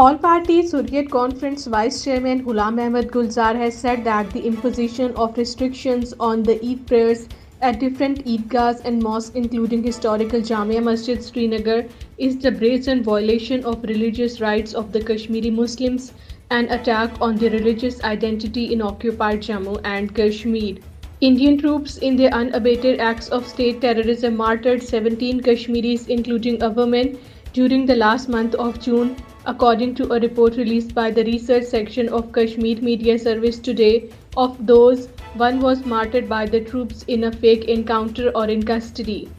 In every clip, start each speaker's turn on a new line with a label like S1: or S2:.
S1: All party Soviet conference vice chairman Ghulam Ahmad Gulzar has said that the impositions on the Eid prayers at different Eidgah including historical Jamia Masjid Srinagar is duress and violation of religious rights and attack on the religious identity in occupied Jammu Kashmir Indian troops in the unabated of state terrorism martyr Kashmiris including the last month of June According to a report released by the research section of Kashmir Media Service today, of those, one was martyred by the troops in a fake encounter or in custody.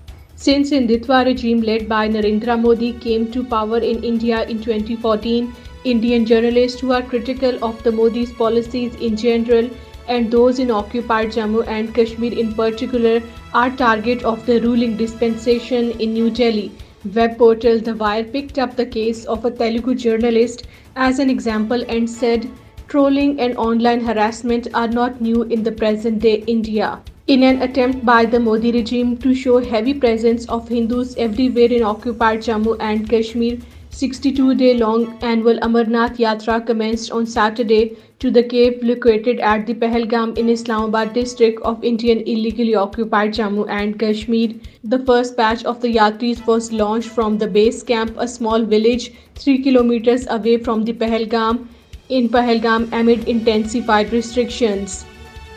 S1: Since Hindutva regime led by Narendra Modi came to power in India in 2014, Indian journalists who are critical of the Modi's policies in general and those in occupied Jammu and Kashmir in particular are target of the ruling dispensation in New Delhi, Web portal The Wire picked up the case of a Telugu journalist as an example and said trolling and online harassment are not new in the present-day India. In an attempt by the Modi regime to show heavy presence of Hindus everywhere in occupied Jammu and Kashmir, 62-day-long annual Amarnath Yatra commenced on Saturday to the cave located at the Pahalgam in Islamabad district of Indian illegally occupied Jammu and Kashmir. The first batch of the Yatris was launched from the base camp, a small village 3 kilometers away from the Pahalgam, in Pahalgam amid intensified restrictions.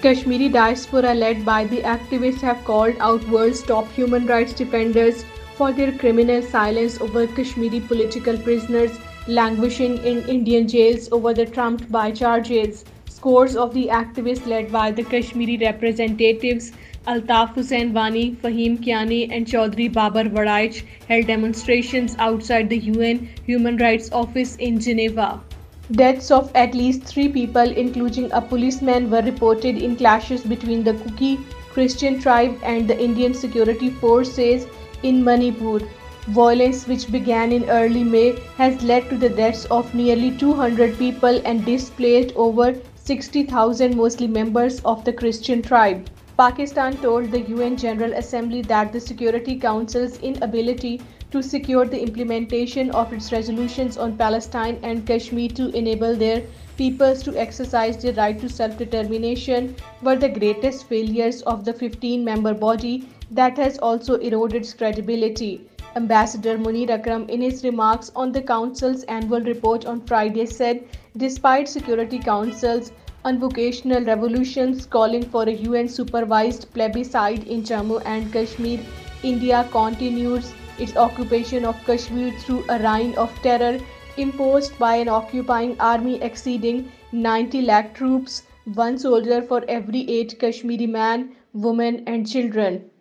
S1: Kashmiri diaspora led by the activists have called out world's top human rights defenders for their criminal silence over Kashmiri political prisoners languishing in Indian jails over the trumped-by charges. Scores of the activists led by the Kashmiri representatives Altaf Hussain Wani, Fahim Kiani and Chaudhry Babar Waraich held demonstrations outside the UN Human Rights Office in Geneva. Deaths of at least 3 people, including a policeman, were reported in clashes between the Kuki Christian tribe and the Indian security forces in Manipur, violence which began in early May has led to the deaths of nearly 200 people and displaced over 60,000 Muslim members of the Christian tribe. Pakistan told the UN General Assembly that the Security Council's inability to secure the implementation of its resolutions on Palestine and Kashmir to enable their peoples to exercise their right to self-determination were the greatest failures of the 15-member body that has also eroded its credibility. Ambassador Munir Akram, in his remarks on the Council's annual report on Friday, said despite Security Council's unvocational revolutions calling for a UN-supervised plebiscite in Jammu and Kashmir, India continues its occupation of Kashmir through a reign of terror imposed by an occupying army exceeding 90 lakh troops, one soldier for every 8 Kashmiri man, woman and children.